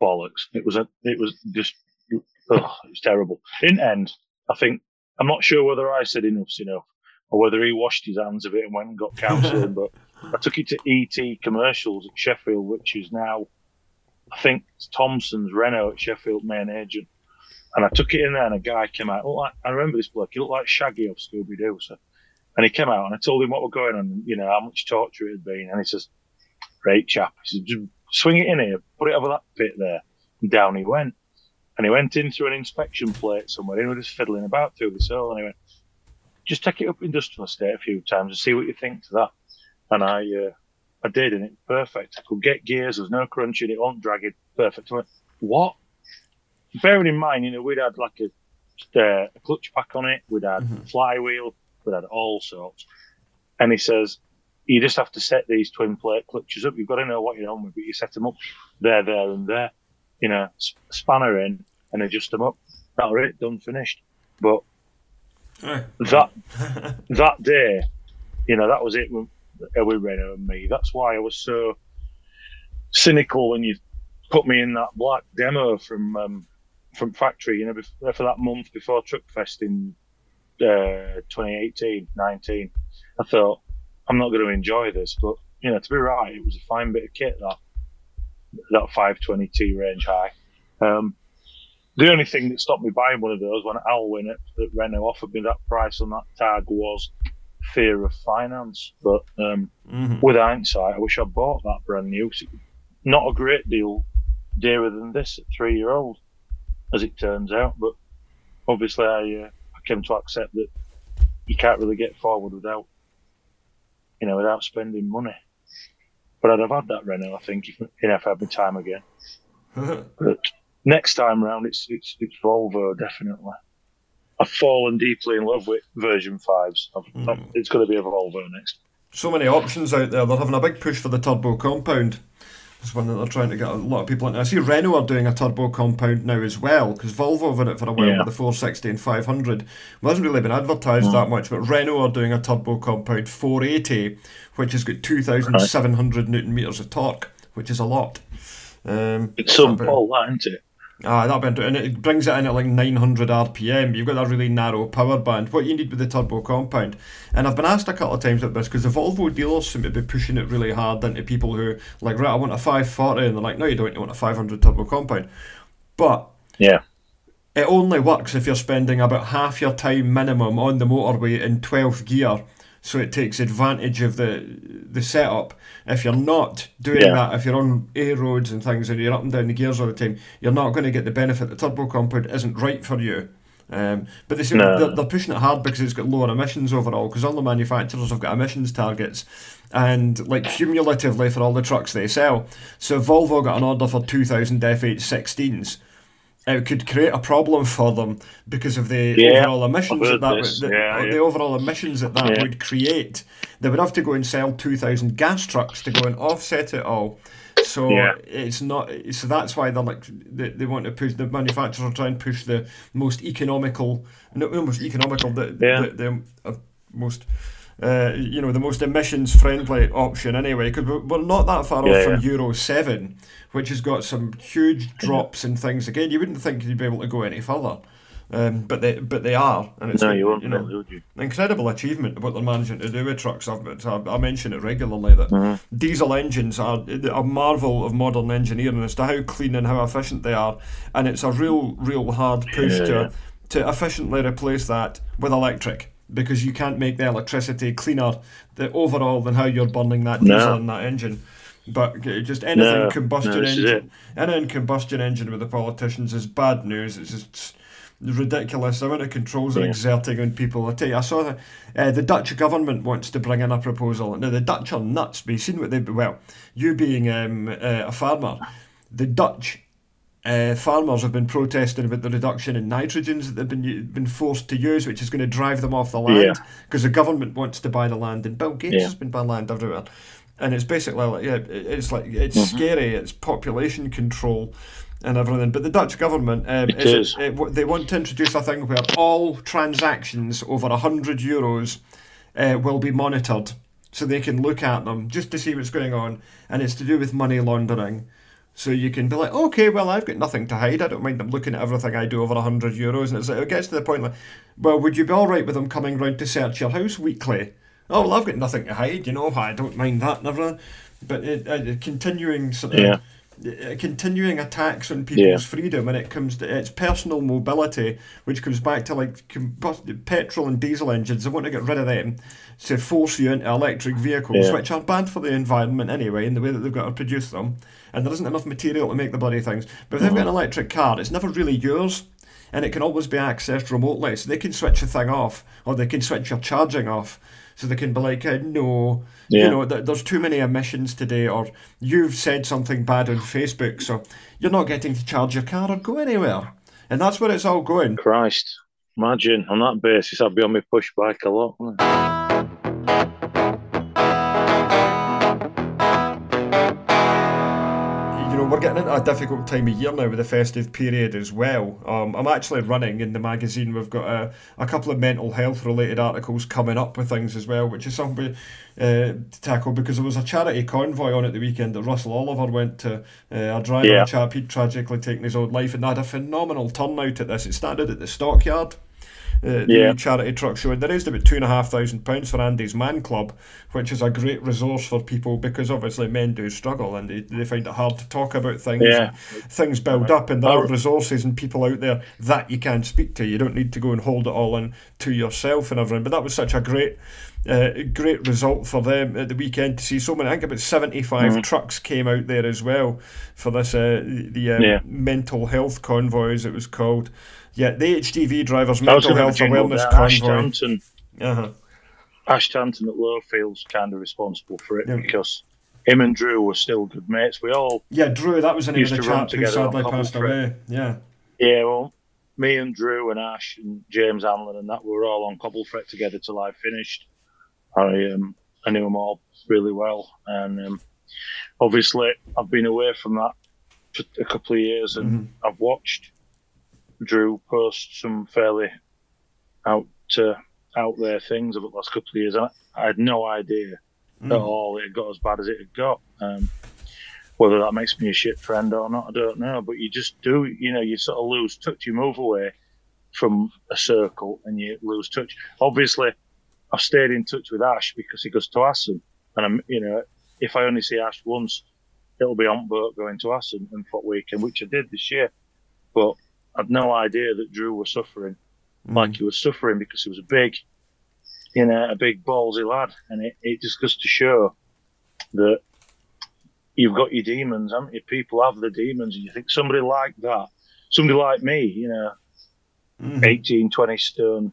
bollocks. It was a, it was just, ugh, it was terrible. In end, I think I'm not sure whether I said enough's enough or whether he washed his hands of it and went and got counselling. but I took it to ET Commercials at Sheffield, which is now, I think, Thompson's Renault at Sheffield main agent. And I took it in there, and a guy came out. I remember this bloke. He looked like Shaggy of Scooby Doo. So, and he came out, and I told him what were going on, you know, how much torture it had been. And he says, "Great chap." He said, "Just swing it in here, put it over that bit there." And down he went. And he went in through an inspection plate somewhere. He was just fiddling about through this hole, and he went, "Just take it up industrial estate a few times and see what you think to that." And I, uh, I did, and it's perfect. I could get gears. There's no crunching. It won't drag it. Perfect. I went, what? Bearing in mind, you know, we'd had like a, uh, a clutch pack on it. We'd had Mhm. flywheel. We'd had all sorts. And he says, you just have to set these twin plate clutches up. You've got to know what you're on with, but you set them up there, there, and there. You know, spanner in and adjust them up. That's it. Done, finished. But that that day, you know, that was it with Renault and me. That's why I was so cynical when you put me in that black demo from um, from factory. You know, for that month before Truckfest in uh, 2018, 19. I thought I'm not going to enjoy this, but you know, to be right, it was a fine bit of kit that that 520T range high. Um, the only thing that stopped me buying one of those when Alwyn at Renault offered me that price on that tag was fear of finance. But um, Mhm. with hindsight, I wish I bought that brand new. Not a great deal dearer than this at three year old, as it turns out. But obviously, I, uh, I came to accept that you can't really get forward without, you know, without spending money. But I'd have had that Renault, I think, if, if I had my time again. But next time round, it's it's it's Volvo definitely. I've fallen deeply in love with version fives. I've, I've, Mm. it's going to be a Volvo next. so many options out there. They're having a big push for the turbo compound. It's one that they're trying to get a lot of people into. I see Renault are doing a turbo compound now as well because Volvo have had it for a while Yeah. with the 460 and 500. It hasn't really been advertised Mm. that much, but Renault are doing a turbo compound 480, which has got 2,700 newton meters of torque, which is a lot. Um, It's some Paul, that isn't it? Ah, that'll be inter- and it brings it in at like 900 RPM. You've got that really narrow power band. What you need with the turbo compound, and I've been asked a couple of times about this because the Volvo dealers seem to be pushing it really hard into people who like, right, I want a 540, and they're like, no, you don't. You want a 500 turbo compound, but Yeah. it only works if you're spending about half your time minimum on the motorway in 12th gear. So it takes advantage of the the setup. If you're not doing Yeah. that, if you're on A roads and things and you're up and down the gears all the time, you're not going to get the benefit. The turbo compound isn't right for you. Um, but they seem No. they're, they're pushing it hard because it's got lower emissions overall. Because all the manufacturers have got emissions targets, and like cumulatively for all the trucks they sell. So Volvo got an order for 2,000 FH16s it could create a problem for them because of the Yeah, overall emissions that, that the, Yeah, the overall emissions that that Yeah. would create. They would have to go and sell two thousand gas trucks to go and offset it all. So Yeah. it's not. So that's why they're like they, they want to push the manufacturers are trying to push the most economical, the most economical, the Yeah. the, the uh, most. Uh, you know the most emissions friendly option anyway because we're, not that far Yeah, off from yeah. Euro 7 which has got some huge drops and things again you wouldn't think you'd be able to go any further Um, but they but they are, and it's no, you won't you know would you? incredible achievement what they're managing to do with trucks. I've, I, I mention it regularly that Mm-hmm. diesel engines are a marvel of modern engineering as to how clean and how efficient they are, and it's a real real hard push Yeah, to to efficiently replace that with electric because you can't make the electricity cleaner the overall than how you're burning that No. diesel in that engine. But just anything No, combustion no, engine, anything combustion engine with the politicians is bad news. It's just ridiculous. The amount of controls they're exerting on people. I tell you, I saw that uh, the Dutch government wants to bring in a proposal. Now the Dutch are nuts. But you've seen what they well, you being um, uh, a farmer, the Dutch uh, farmers have been protesting about the reduction in nitrogens that they've been been forced to use, which is going to drive them off the land because the government wants to buy the land, and Bill Gates Yeah. has been buying land everywhere. And it's basically like yeah, it's like it's Mm-hmm. scary. It's population control and everything. But the Dutch government um, It is it, w- they want to introduce a thing where all transactions over hundred euros uh, will be monitored, so they can look at them just to see what's going on, and it's to do with money laundering. So you can be like, okay, well, I've got nothing to hide. I don't mind them looking at everything I do over 100 euros. And it's like, it gets to the point like, well, would you be all right with them coming round to search your house weekly? Oh, well, I've got nothing to hide, you know, I don't mind that and everything. But it, uh, continuing sort of, Yeah. uh, continuing attacks on people's freedom when it comes to its personal mobility, which comes back to like combust- petrol and diesel engines. They want to get rid of them to force you into electric vehicles, Yeah. which are bad for the environment anyway, in the way that they've got to produce them. And there isn't enough material to make the bloody things. But if they've got an electric car, it's never really yours. And it can always be accessed remotely. So they can switch the thing off, or they can switch your charging off. So they can be like, uh, no, you know, th- there's too many emissions today, or you've said something bad on Facebook, so you're not getting to charge your car or go anywhere. And that's where it's all going. Christ. Imagine on that basis, I'd be on my push bike a lot. You know, we're getting into a difficult time of year now with the festive period as well. Um, I'm actually running in the magazine. We've got a, a couple of mental health related articles coming up with things as well, which is something we, uh, to tackle because there was a charity convoy on at the weekend that Russell Oliver went to. Uh, a driver, Yeah. chap, he'd tragically taken his own life, and they had a phenomenal turnout at this. It started at the stockyard. Uh, the Yeah. charity truck show, and they raised about two and a half thousand pounds for Andy's Man Club, which is a great resource for people because obviously men do struggle and they, they find it hard to talk about things. Yeah. Things build up, and there are resources and people out there that you can speak to. You don't need to go and hold it all in to yourself and everything. But that was such a great. Uh, great result for them at the weekend to see so many. I think about 75 Mm-hmm. trucks came out there as well for this uh, the um, Yeah. mental health convoy, as it was called. Yeah, the HGV drivers mental health awareness there. convoy. Ashtanton, Uh-huh. Ashtanton at Lowfield's kind of responsible for it Yeah. because him and Drew were still good mates. We all, Yeah, Drew, that was of Used to run together sadly passed away. Yeah. yeah, well, me and Drew and Ash and James Hanlon and that we were all on Cobelfret together till I finished. I um, I knew them all really well, and um, obviously I've been away from that for a couple of years, and Mhm. I've watched Drew post some fairly out uh, out there things over the last couple of years. I, I had no idea Mm. at all it got as bad as it had got. Um, whether that makes me a shit friend or not, I don't know. But you just do, you know, you sort of lose touch. You move away from a circle and you lose touch. Obviously, I've stayed in touch with Ash because he goes to Assen, and I'm, you know, if I only see Ash once, it'll be on boat going to Assen and foot weekend, which I did this year. But I'd no idea that Drew was suffering Mm. like he was suffering because he was a big, you know, a big ballsy lad, and it, it just goes to show that you've got your demons, haven't you? People have the demons, and you think somebody like that, somebody like me, you know, Mhm. 18, 20 stone,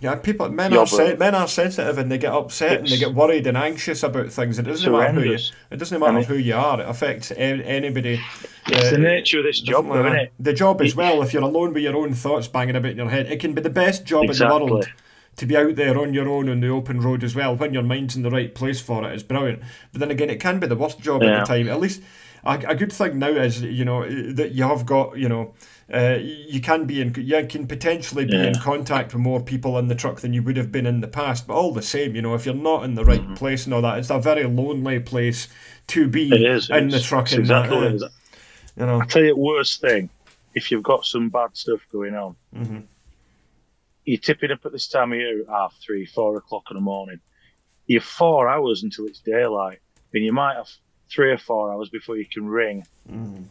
Yeah, people, men Yeah, are sen- men are sensitive and they get upset and they get worried and anxious about things. It doesn't matter who you. It doesn't matter And it- who you are. It affects a- anybody. it's uh, the nature of this job, though, isn't it? The job as well. If you're alone with your own thoughts banging about in your head, it can be the best job in the Exactly. world. To be out there on your own on the open road as well, when your mind's in the right place for it, is brilliant. But then again, it can be the worst job Yeah. at the time. At least a, a good thing now is you know that you have got you know uh, you can be in you can potentially be in contact with more people in the truck than you would have been in the past. But all the same, you know, if you're not in the right Mm-hmm. place and all that, it's a very lonely place to be It is. in the truck and exactly that, uh, you know. I tell you, the worst thing if you've got some bad stuff going on, Mm-hmm. you're tipping up at this time of year at half three, four o'clock in the morning. You're four hours until it's daylight, and you might have three or four hours before you can ring Mm-hmm.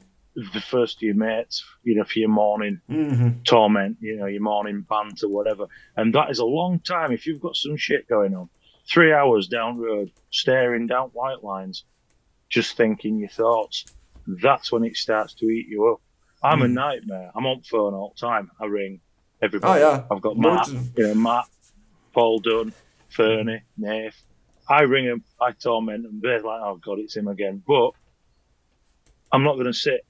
The first of your mates, you know, for your morning Mm-hmm. torment, you know, your morning banter, whatever. And that is a long time if you've got some shit going on. Three hours down road, staring down white lines, just thinking your thoughts. That's when it starts to eat you up. I'm a Mm. nightmare. I'm on phone all the time. I ring everybody. Oh, yeah. I've got Matt, you know, Matt, Paul Dunn, Fernie, Nath. I ring them, I torment them. They're like, oh God, it's him again. But I'm not going to sit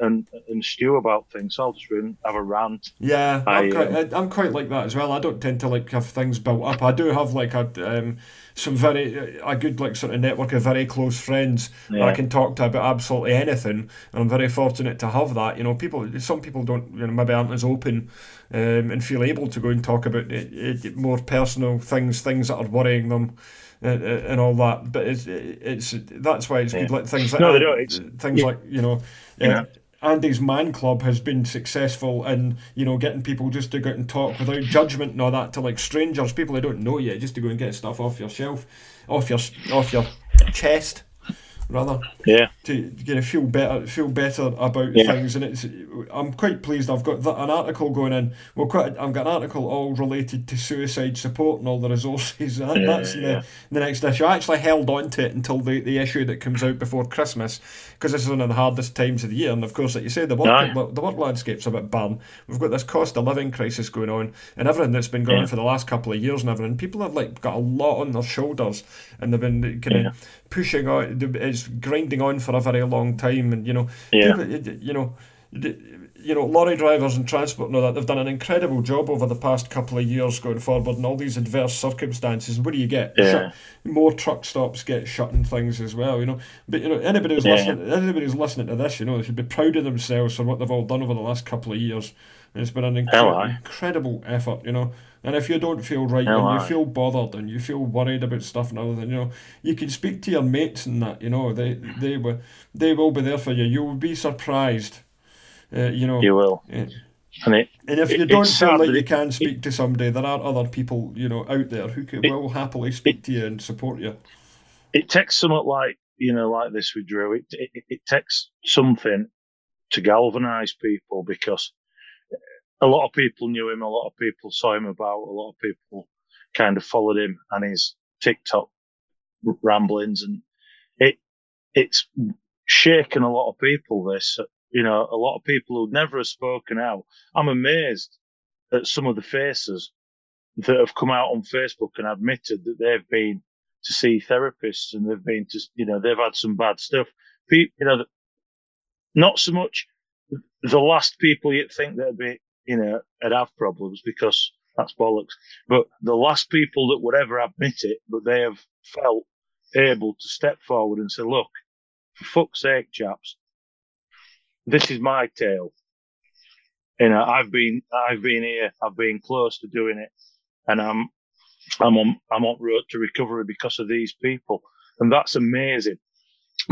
and and stew about things. I'll just have a rant. Yeah, I, I'm quite, um, quite like that as well. I don't tend to like have things built up. I do have like a um, some very a good like sort of network of very close friends that I can talk to about absolutely anything, and I'm very fortunate to have that. You know, people some people don't you know maybe aren't as open um, and feel able to go and talk about it, it, more personal things, things that are worrying them. Uh, uh, and all that, but it's it's that's why it's good. Yeah. Like things like No, they don't. It's- things yeah. like you know, know. Andy's Man Club has been successful in, you know, getting people just to go out and talk without judgment and all that to like strangers, people who don't know you, just to go and get stuff off your shelf, off your off your chest, rather Yeah. to you know feel better feel better about Yeah. things and it's I'm quite pleased I've got an article going in well quite I've got an article all related to suicide support and all the resources that, Yeah, that's in yeah. the, the next issue I actually held on to it until the, the issue that comes out before Christmas because this is one of the hardest times of the year and of course like you say the work Aye. the work landscape's a bit barren we've got this cost of living crisis going on and everything that's been going on for the last couple of years and everything people have like got a lot on their shoulders and they've been kind of Yeah. pushing on it's grinding on for a very long time and you know Yeah. people, you know you know lorry drivers and transport and all that they've done an incredible job over the past couple of years going forward and all these adverse circumstances. And what do you get? Yeah. Shut- more truck stops get shut and things as well you know. But you know anybody who's Yeah. listening anybody who's listening to this you know they should be proud of themselves for what they've all done over the last couple of years. It's been an incre- incredible effort you know. And if you don't feel right and you feel bothered and you feel worried about stuff and everything, you know, you can speak to your mates and that, you know, they they will they will be there for you. You will be surprised, uh, you know. You will. Yeah. And it, And if you It- don't feel like you can speak to somebody, there are other people, you know, out there who can, It- will happily speak to you and support you. it takes something like, you know, like this with Drew. It, it, it takes something to galvanise people because a lot of people knew him, a lot of people saw him about, a lot of people kind of followed him and his TikTok ramblings, and it it's shaken a lot of people. This, you know, a lot of people who never have spoken out. I'm amazed at some of the faces that have come out on Facebook and admitted that they've been to see therapists and they've been to, you know, they've had some bad stuff. People, you know, not so much the last people you'd think that'd be, you know, would have problems because that's bollocks. But the last people that would ever admit it, but they have felt able to step forward and say, look, for fuck's sake, chaps, this is my tale. You know, I've been, I've been here, I've been close to doing it and I'm, I'm on, I'm on road to recovery because of these people. And that's amazing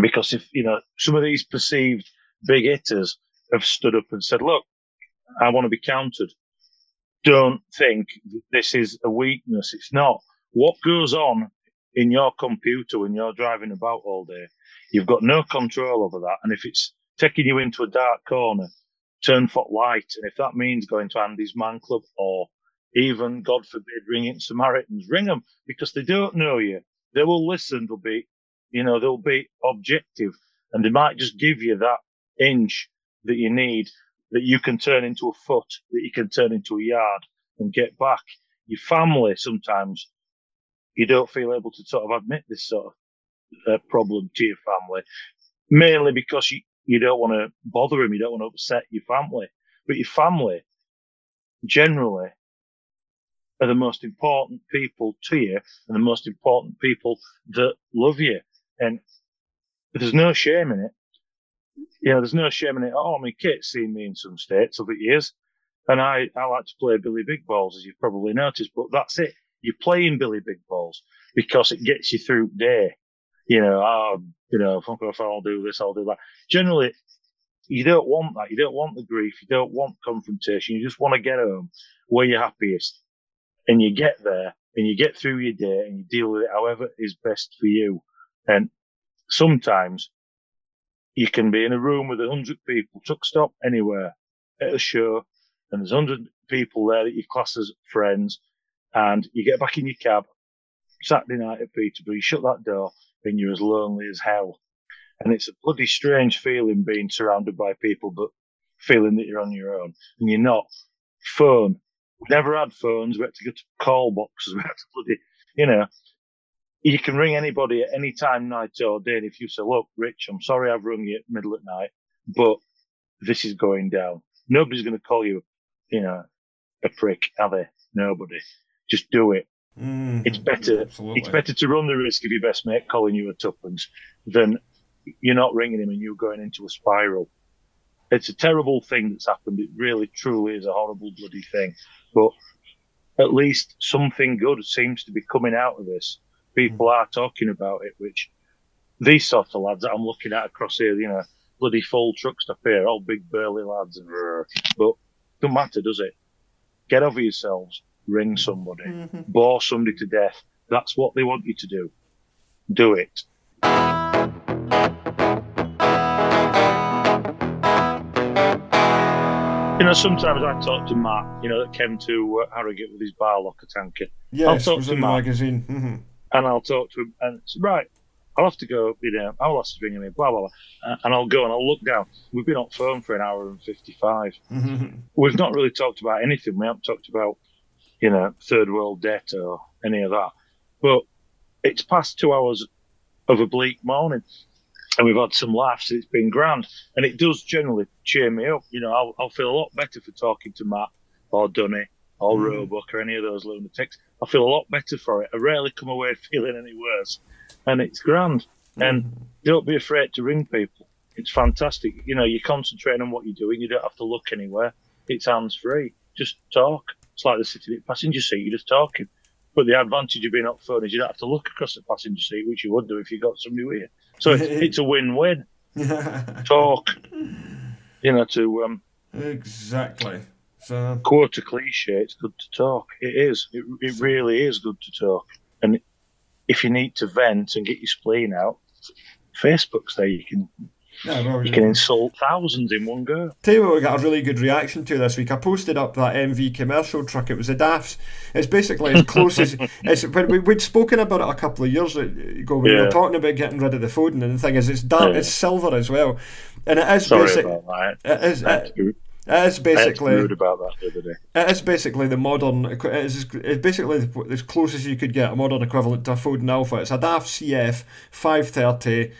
because if, you know, some of these perceived big hitters have stood up and said, look, I want to be counted. Don't think this is a weakness. It's not. What goes on in your computer when you're driving about all day, you've got no control over that. And if it's taking you into a dark corner, turn for light. And if that means going to Andy's Man Club or even, God forbid, ringing Samaritans, ring them because they don't know you. They will listen. They'll be, you know, they'll be objective and they might just give you that inch that you need that you can turn into a foot, that you can turn into a yard and get back. Your family sometimes you don't feel able to sort of admit this sort of uh, problem to your family, mainly because you, you don't want to bother them, you don't want to upset your family. But your family generally are the most important people to you and the most important people that love you. And there's no shame in it. You know, there's no shame in it. Oh, my kid's seen me in some states over the years. And I, I like to play Billy Big Balls, as you've probably noticed, but that's it. You're playing Billy Big Balls because it gets you through day. You know, oh, you know, fuck off, I'll do this, I'll do that. Generally, you don't want that. You don't want the grief. You don't want confrontation. You just want to get home where you're happiest. And you get there and you get through your day and you deal with it however is best for you. And sometimes you can be in a room with a hundred people, truck stop anywhere at a show, and there's hundred people there that you class as friends, and you get back in your cab Saturday night at Peterborough, you shut that door, and you're as lonely as hell. And it's a bloody strange feeling being surrounded by people, but feeling that you're on your own and you're not. Phone. We never had phones. We had to go to call boxes. We had to bloody, you know, you can ring anybody at any time, night or day. And if you say, look, Rich, I'm sorry I've rung you at middle at night, but this is going down. Nobody's going to call you, you know, a prick, are they? Nobody. Just do it. Mm, It's better. absolutely. It's better to run the risk of your best mate calling you a tuppence than you're not ringing him and you're going into a spiral. It's a terrible thing that's happened. It really, truly is a horrible, bloody thing. But at least something good seems to be coming out of this. People are talking about it, which these sort of lads that I'm looking at across here, you know, bloody full truck stuff here, all big burly lads, and but don't matter, does it? Get over yourselves, ring somebody Mhm. bore somebody to death. That's what they want you to do. Do it. You know, sometimes I talk to Matt, you know, that came to uh, Harrogate with his bar locker tanker, Yes, talk it was to Mark. magazine. Mhm. and I'll talk to him and say, right, I'll have to go, you know, I'll have to ring him in, blah, blah, blah. Uh, and I'll go and I'll look down. We've been on phone for an hour and 55. Mhm. We've not really talked about anything. We haven't talked about, you know, third world debt or any of that. But it's past two hours of a bleak morning, and we've had some laughs. It's been grand, and it does generally cheer me up. You know, I'll, I'll feel a lot better for talking to Matt or Dunny or Mm. Roebuck or any of those lunatics. I feel a lot better for it. I rarely come away feeling any worse, and it's grand. And don't be afraid to ring people. It's fantastic. You know, you're concentrating on what you're doing. You don't have to look anywhere. It's hands free. Just talk. It's like the sitting in the passenger seat. You're just talking. But the advantage of being up front is you don't have to look across the passenger seat, which you would do if you got somebody with you. So it's, it's a win-win. Talk. You know, to um, exactly. So quote a cliche, it's good to talk. It is. It, it really is good to talk. And if you need to vent and get your spleen out, Facebook's there. You can yeah, well, you can insult thousands in one go. Tell you what, we got a really good reaction to this week. I posted up that MV commercial truck. It was a DAFs. It's basically as close as it's. When we, we'd spoken about it a couple of years ago when we were talking about getting rid of the Foden, and the thing is, it's dark, Yeah. it's silver as well, and it is Sorry basic. about that. It is. That's It, rude. it is I had to basically. about that the other day. It is basically the modern. It is it's basically the- as close as you could get a modern equivalent to a Foden Alpha. It's a DAF CF 530,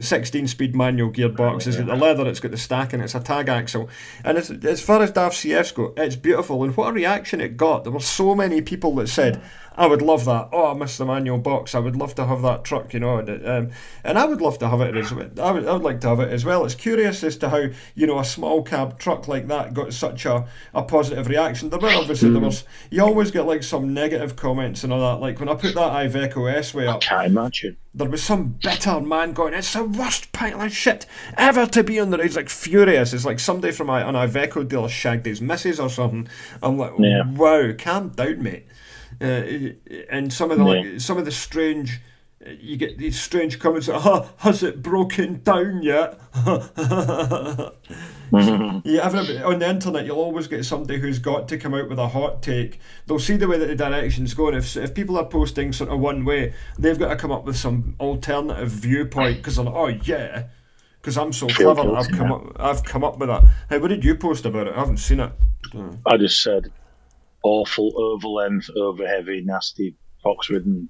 16 speed manual gearbox. It's got oh, the leather, it's got the stacking, it's a tag axle. And it's, as far as DAF CFs go, it's beautiful. And what a reaction it got. There were so many people that said, I would love that. Oh, I miss the manual box. I would love to have that truck, you know. And, um, and I would love to have it as well. I would, I would like to have it as well. It's curious as to how, you know, a small cab truck like that got such a, a positive reaction. There were obviously, there was, you always get like some negative comments and all that. Like when I put that Iveco S way up, Can't imagine. there was some bitter man going, it's the worst pile of shit ever to be on the road. He's like furious. It's like somebody from an Iveco dealer shagged his missus or something. I'm like, Yeah. wow, calm down, mate. Uh, and some of the Yeah. like, some of the strange, you get these strange comments. Like, huh, has it broken down yet? Yeah, everybody, on the internet, you'll always get somebody who's got to come out with a hot take. They'll see the way that the direction's going. If if people are posting sort of one way, they've got to come up with some alternative viewpoint because they're like, oh yeah, because I'm so clever I've come up, I've come up with that. Hey, what did you post about it? I haven't seen it. I just said awful, over length, over heavy, nasty, fox ridden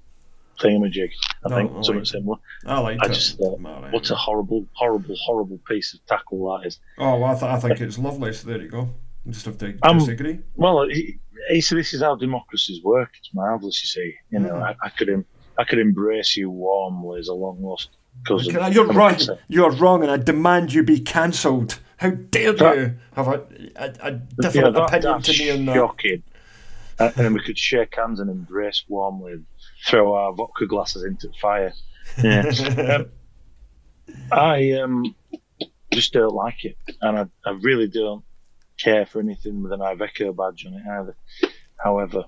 thingamajig. I No, think I something like- similar. I liked I it. just thought, Alright. what a horrible, horrible, horrible piece of tackle that is. Oh, well, I, th- I think it's lovely. So there you go. You just have to Um, disagree. Well, he, he said this is how democracies work. It's marvellous, you see. You know, Mm. I, I could I could embrace you warmly as a long lost cousin. Can You're wrong. You're wrong, and I demand you be cancelled. How dare That- you have a, a, a different know, that, opinion to me on that? shocking. Uh, and then we could shake hands and embrace warmly and throw our vodka glasses into the fire. Yeah. um, I um, just don't like it, and I, I really don't care for anything with an Iveco badge on it either. However,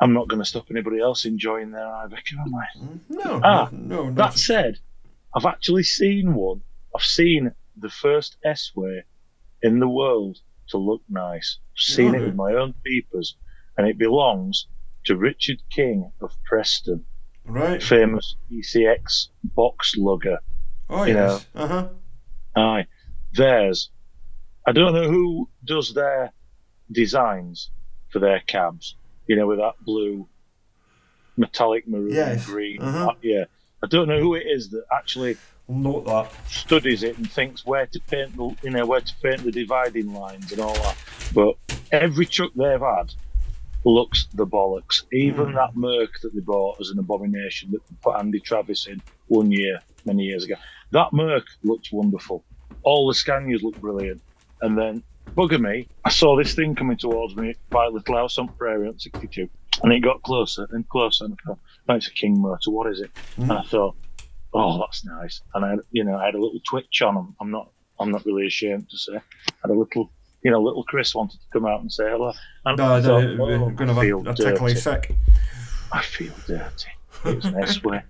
I'm not going to stop anybody else enjoying their Iveco, am I? No, Ah, no, no. That said, I've actually seen one. I've seen the first S-Way in the world to look nice. I've seen it with my own peepers, and it belongs to Richard King of Preston, right. famous ECX box lugger. Oh you yes. Uh huh. Aye, theirs. I don't know who does their designs for their cabs. You know, with that blue, metallic maroon, Yes, green. uh-huh. that- yeah, I don't know who it is that actually Note that. studies it and thinks where to paint the, you know, where to paint the dividing lines and all that. But every truck they've had looks the bollocks. Even Mm. that Merc that they bought as an abomination that put Andy Travis in one year, many years ago. That Merc looks wonderful. All the Scanias look brilliant. And then, bugger me, I saw this thing coming towards me by Little House on Prairie on 62. And it got closer and closer. And I thought, it's a King motor. What is it? And I thought, oh, that's nice. And I, had, you know, I had a little twitch on them. I'm not, I'm not really ashamed to say. I had a little, you know, little Chris wanted to come out and say hello. And No, I no, we're oh, going to feel have a, a tickly dirty. sick. I feel dirty. It's an S-way.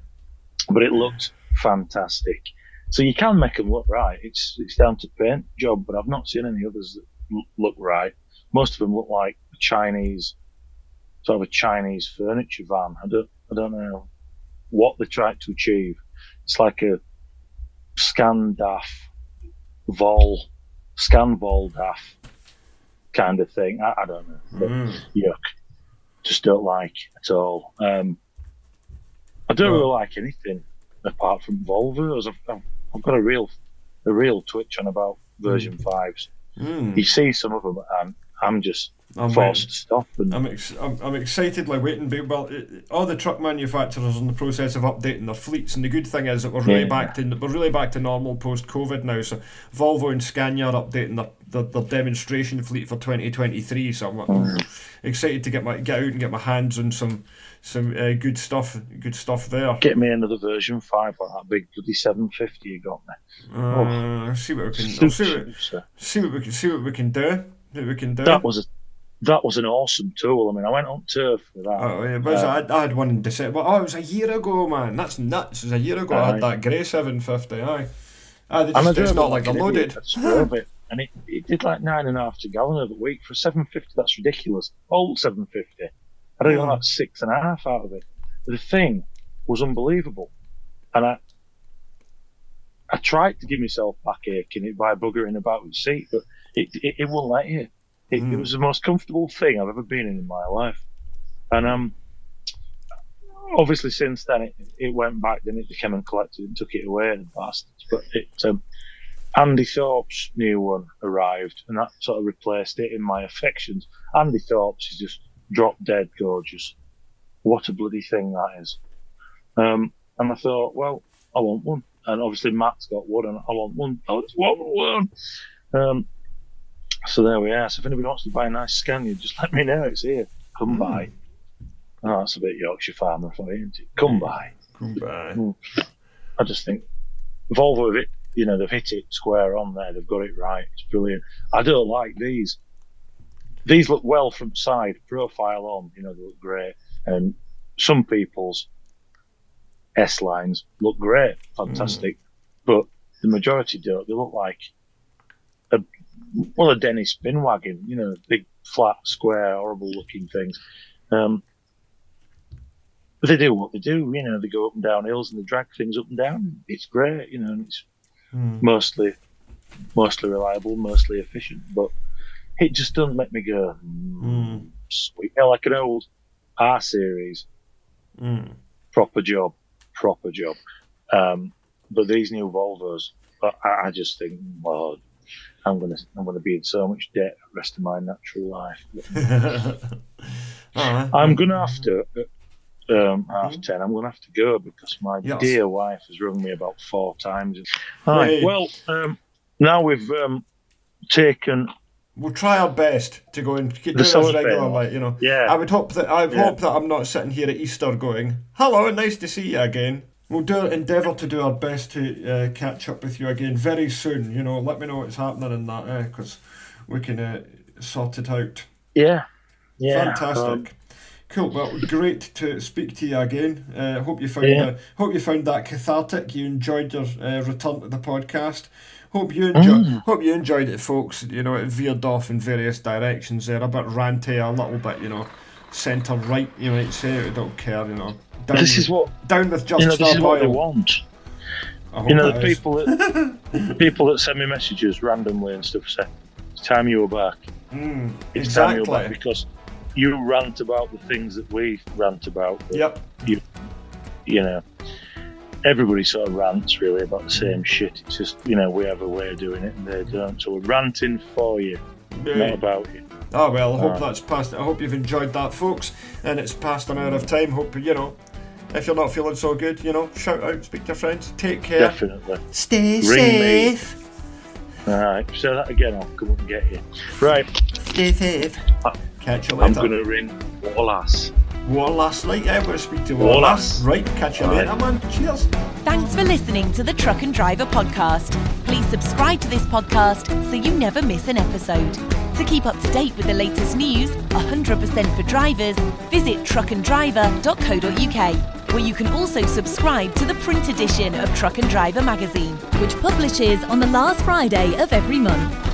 But it looked fantastic. So you can make them look right. It's it's down to paint job, but I've not seen any others that l- look right. Most of them look like a Chinese, sort of a Chinese furniture van. I don't I don't know what they tried to achieve. It's like a Scandaf Vol, Scanvol DAF kind of thing. I, I don't know. Mm. yuck. Just don't like at all. Um, I don't Well- really like anything apart from Volvos. I've, I've, I've got a real, a real twitch on about version fives. Mm. You see some of them, and I'm just I'm forced to stop. And I'm, ex- I'm, I'm excitedly waiting. But well, it, all the truck manufacturers are in the process of updating their fleets, and the good thing is that we're really Yeah. back to we're really back to normal post COVID now. So Volvo and Scania are updating their, their, their demonstration fleet for 2023. So I'm Mm. excited to get my get out and get my hands on some some uh, good stuff. Good stuff there. get me another version five like that big bloody 750 you got me. Uh, see what we can see what, see what we can see what we can do. See we can do. That was a, that was an awesome tool. I mean, I went on turf for that. Oh, yeah, but Uh, I, I had one in December. Oh, it was a year ago, man. That's nuts. It was a year ago. I had that grey 750. Aye. Aye, I just, it's it not like they're loaded. It, and it, it did like nine and a half to gallon of a week for 750. That's ridiculous. Old 750. I don't Mm. know like six and a half out of it. The thing was unbelievable, and I I tried to give myself backache in it by buggering about the seat, but it it, it wouldn't let you. It, Mm. it was the most comfortable thing I've ever been in in my life, and um. Obviously, since then it, it went back. Then it came and collected and took it away, and bastards. But it, um, Andy Thorpe's new one arrived, and that sort of replaced it in my affections. Andy Thorpe's is just drop dead gorgeous. What a bloody thing that is. Um, and I thought, well, I want one. And obviously Matt's got one, and I want one. I just want one. Um, so there we are. So if anybody wants to buy a nice Scania, just let me know. It's here. Come Mm. by. Oh, that's a bit Yorkshire farmer for you, isn't it? Come by. Goodbye. I just think Volvo have it, you know, they've hit it square on there. They've got it right. It's brilliant. I don't like these. These look well from side, profile on. You know, they look great. And some people's S lines look great, fantastic. But the majority don't. They look like well, a Dennis bin wagon. You know, big, flat, square, horrible looking things. Um, but they do what they do. You know, they go up and down hills and they drag things up and down. It's great, you know, and it's Mm. mostly, mostly reliable, mostly efficient. But it just doesn't make me go, mm, Mm. sweet. You know, like an old R series, Mm. proper job, proper job. Um, but these new Volvos, I, I just think, Lord, I'm gonna, I'm gonna be in so much debt the rest of my natural life. Aye. I'm gonna have to. Um, half ten. I'm gonna have to go because my Yes. dear wife has rung me about four times. Right. Right. Well, um, now we've um, taken. We'll try our best to go and get The do this cellophane regularly. You know, Yeah. I would hope that I Yeah. hope that I'm not sitting here at Easter going, "Hello, nice to see you again." We'll do endeavour to do our best to uh, catch up with you again very soon. You know, let me know what's happening in that because we can uh, sort it out. Yeah, yeah, fantastic. um, Cool. Well, great to speak to you again. Uh, hope you found Yeah. uh, hope you found that cathartic. You enjoyed your uh, return to the podcast. Hope you enjoy. Mm. Hope you enjoyed it, folks. You know, it veered off in various directions there. A bit ranty, a little bit, you know, centre right. You might say. I don't care. You know. Down this is what down with just you know. This is what they want. You know, the is. people that the people that send me messages randomly and stuff say, "It's time you were back. Mm, It's time you were back because you rant about the things that we rant about. Yep. you know, everybody sort of rants really about the same shit. It's just, you know, we have a way of doing it and they don't. So we're ranting for you, not about you. Oh well, I hope Uh, that's passed. I hope you've enjoyed that, folks. And it's past an hour of time. Hope you know. If you're not feeling so good, you know, shout out, speak to your friends, take care, Definitely. stay Ring me. safe, All right, say that again. I'll come up and get you. Right, stay safe. Uh, Catch you later. I'm going to ring Wallace. War last night. Yeah, we'll speak to War War lass. Right, catch you Right. later, man. Cheers. Thanks for listening to the Truck and Driver podcast. Please subscribe to this podcast so you never miss an episode. To keep up to date with the latest news, 100% for drivers, visit truckanddriver.co.uk, where you can also subscribe to the print edition of Truck and Driver magazine, which publishes on the last Friday of every month.